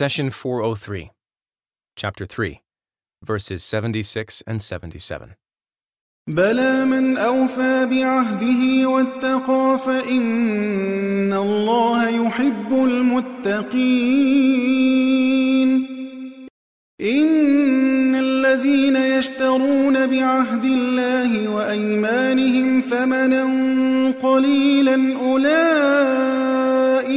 Session 403, Chapter 3, verses 76 and 77. بلى من أوفى بعهده واتقى فإن الله يحب المتقين إن الذين يشترون بعهد الله وأيمانهم ثمنا قليلا أولئك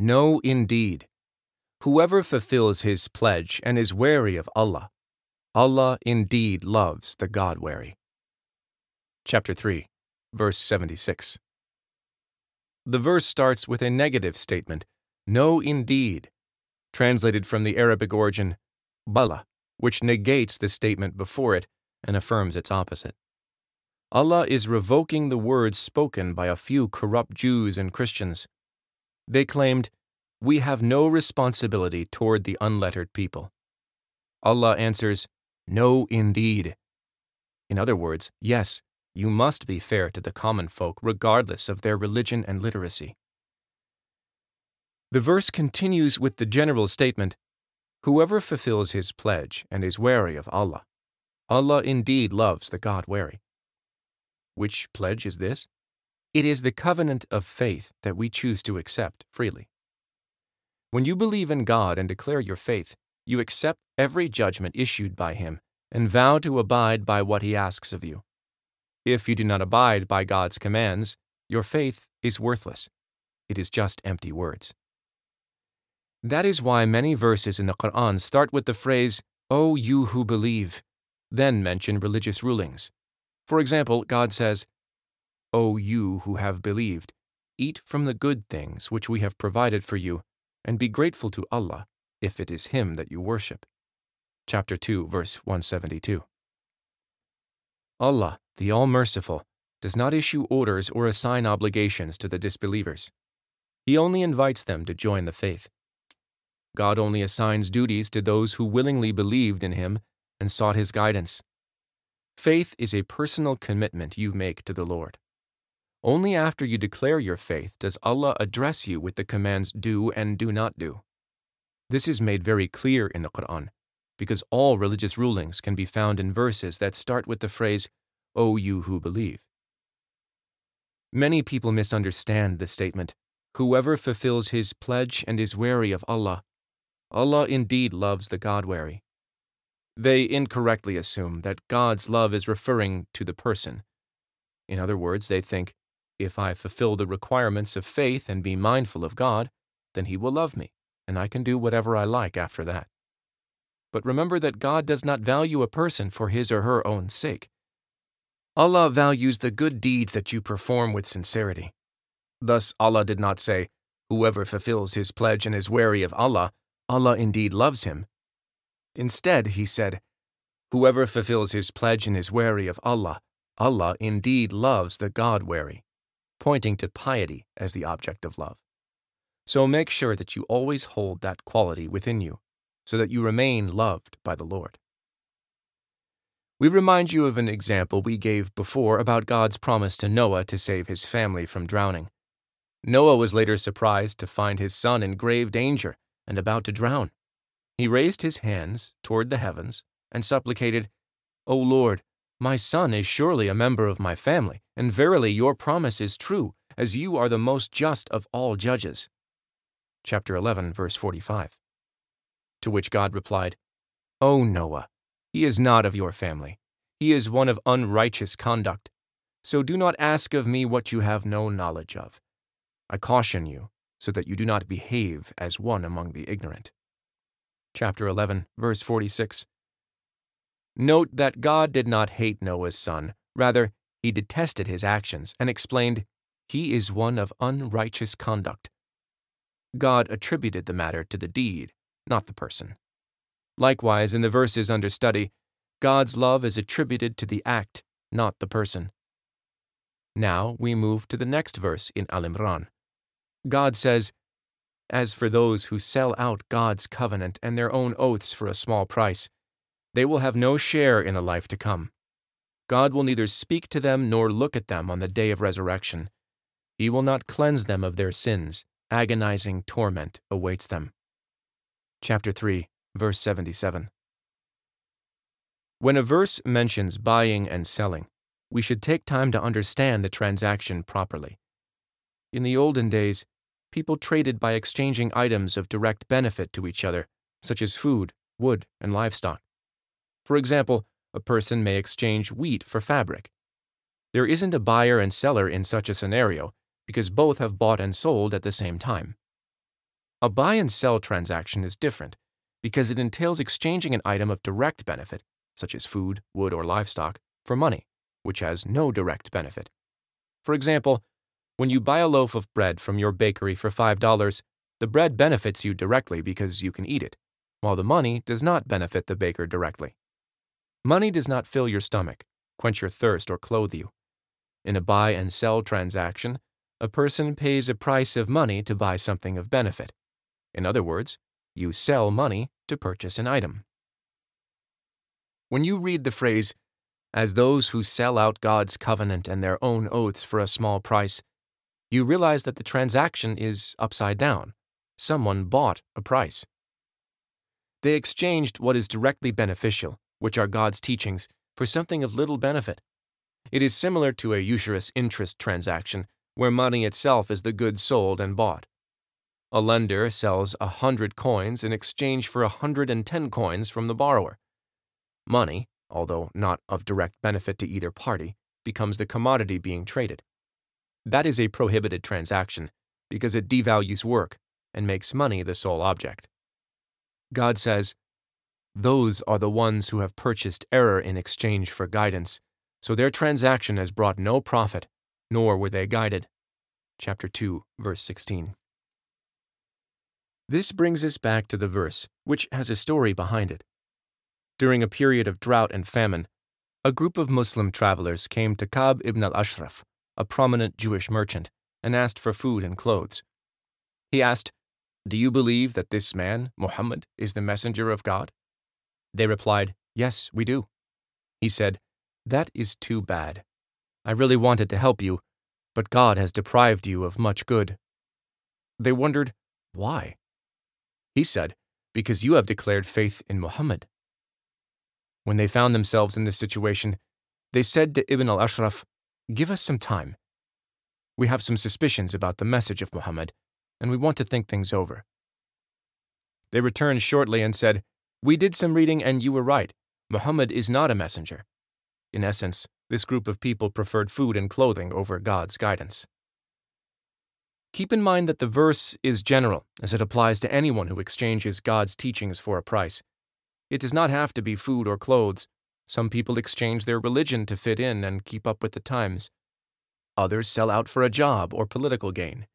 No, indeed. Whoever fulfills his pledge and is wary of Allah, Allah indeed loves the God wary. Chapter 3, verse 76. The verse starts with a negative statement, no, indeed, translated from the Arabic origin bala, which negates the statement before it and affirms its opposite. Allah is revoking the words spoken by a few corrupt Jews and Christians. They claimed, We have no responsibility toward the unlettered people. Allah answers, No, indeed. In other words, yes, you must be fair to the common folk regardless of their religion and literacy. The verse continues with the general statement Whoever fulfills his pledge and is wary of Allah, Allah indeed loves the God wary. Which pledge is this? It is the covenant of faith that we choose to accept freely. When you believe in God and declare your faith, you accept every judgment issued by Him and vow to abide by what He asks of you. If you do not abide by God's commands, your faith is worthless. It is just empty words. That is why many verses in the Quran start with the phrase, O you who believe, then mention religious rulings. For example, God says, O you who have believed, eat from the good things which we have provided for you, and be grateful to Allah, if it is Him that you worship. Chapter 2, verse 172. Allah, the All Merciful, does not issue orders or assign obligations to the disbelievers. He only invites them to join the faith. God only assigns duties to those who willingly believed in Him and sought His guidance. Faith is a personal commitment you make to the Lord. Only after you declare your faith does Allah address you with the commands do and do not do. This is made very clear in the Quran, because all religious rulings can be found in verses that start with the phrase, O you who believe. Many people misunderstand the statement, Whoever fulfills his pledge and is wary of Allah, Allah indeed loves the God wary. They incorrectly assume that God's love is referring to the person. In other words, they think, if I fulfill the requirements of faith and be mindful of God, then He will love me, and I can do whatever I like after that. But remember that God does not value a person for his or her own sake. Allah values the good deeds that you perform with sincerity. Thus, Allah did not say, Whoever fulfills his pledge and is wary of Allah, Allah indeed loves him. Instead, He said, Whoever fulfills his pledge and is wary of Allah, Allah indeed loves the God wary, pointing to piety as the object of love. So make sure that you always hold that quality within you, so that you remain loved by the Lord. We remind you of an example we gave before about God's promise to Noah to save his family from drowning. Noah was later surprised to find his son in grave danger and about to drown. He raised his hands toward the heavens and supplicated, O Lord, my son is surely a member of my family, and verily your promise is true, as you are the most just of all judges. Chapter 11, verse 45. To which God replied, O Noah, he is not of your family. He is one of unrighteous conduct. So do not ask of me what you have no knowledge of. I caution you, so that you do not behave as one among the ignorant. Chapter 11, verse 46. Note that God did not hate Noah's son, rather, he detested his actions and explained, He is one of unrighteous conduct. God attributed the matter to the deed, not the person. Likewise, in the verses under study, God's love is attributed to the act, not the person. Now we move to the next verse in Al Imran. God says, As for those who sell out God's covenant and their own oaths for a small price, they will have no share in the life to come. God will neither speak to them nor look at them on the day of resurrection. He will not cleanse them of their sins. Agonizing torment awaits them. Chapter 3, verse 77. When a verse mentions buying and selling, we should take time to understand the transaction properly. In the olden days, people traded by exchanging items of direct benefit to each other, such as food, wood, and livestock. For example, a person may exchange wheat for fabric. There isn't a buyer and seller in such a scenario because both have bought and sold at the same time. A buy and sell transaction is different because it entails exchanging an item of direct benefit, such as food, wood, or livestock, for money, which has no direct benefit. For example, when you buy a loaf of bread from your bakery for $5, the bread benefits you directly because you can eat it, while the money does not benefit the baker directly. Money does not fill your stomach, quench your thirst, or clothe you. In a buy and sell transaction, a person pays a price of money to buy something of benefit. In other words, you sell money to purchase an item. When you read the phrase, as those who sell out God's covenant and their own oaths for a small price, you realize that the transaction is upside down. Someone bought a price. They exchanged what is directly beneficial, which are God's teachings, for something of little benefit. It is similar to a usurious interest transaction, where money itself is the goods sold and bought. A lender sells a hundred coins in exchange for a hundred and ten coins from the borrower. Money, although not of direct benefit to either party, becomes the commodity being traded. That is a prohibited transaction because it devalues work and makes money the sole object. God says, those are the ones who have purchased error in exchange for guidance, so their transaction has brought no profit, nor were they guided. Chapter 2, verse 16. This brings us back to the verse, which has a story behind it. During a period of drought and famine, a group of Muslim travelers came to Ka'b ibn al Ashraf, a prominent Jewish merchant, and asked for food and clothes. He asked, Do you believe that this man, Muhammad, is the messenger of God? They replied, Yes, we do. He said, That is too bad. I really wanted to help you, but God has deprived you of much good. They wondered, Why? He said, Because you have declared faith in Muhammad. When they found themselves in this situation, they said to Ibn al Ashraf, Give us some time. We have some suspicions about the message of Muhammad, and we want to think things over. They returned shortly and said, we did some reading and you were right. Muhammad is not a messenger. In essence, this group of people preferred food and clothing over God's guidance. Keep in mind that the verse is general as it applies to anyone who exchanges God's teachings for a price. It does not have to be food or clothes. Some people exchange their religion to fit in and keep up with the times. Others sell out for a job or political gain.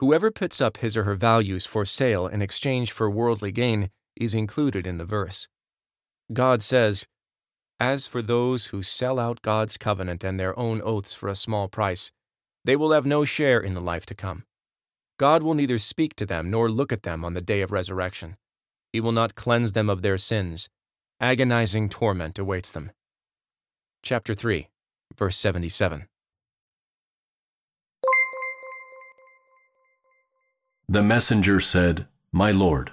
Whoever puts up his or her values for sale in exchange for worldly gain is included in the verse. God says, As for those who sell out God's covenant and their own oaths for a small price, they will have no share in the life to come. God will neither speak to them nor look at them on the day of resurrection. He will not cleanse them of their sins. Agonizing torment awaits them. Chapter 3, verse 77. The messenger said, My Lord,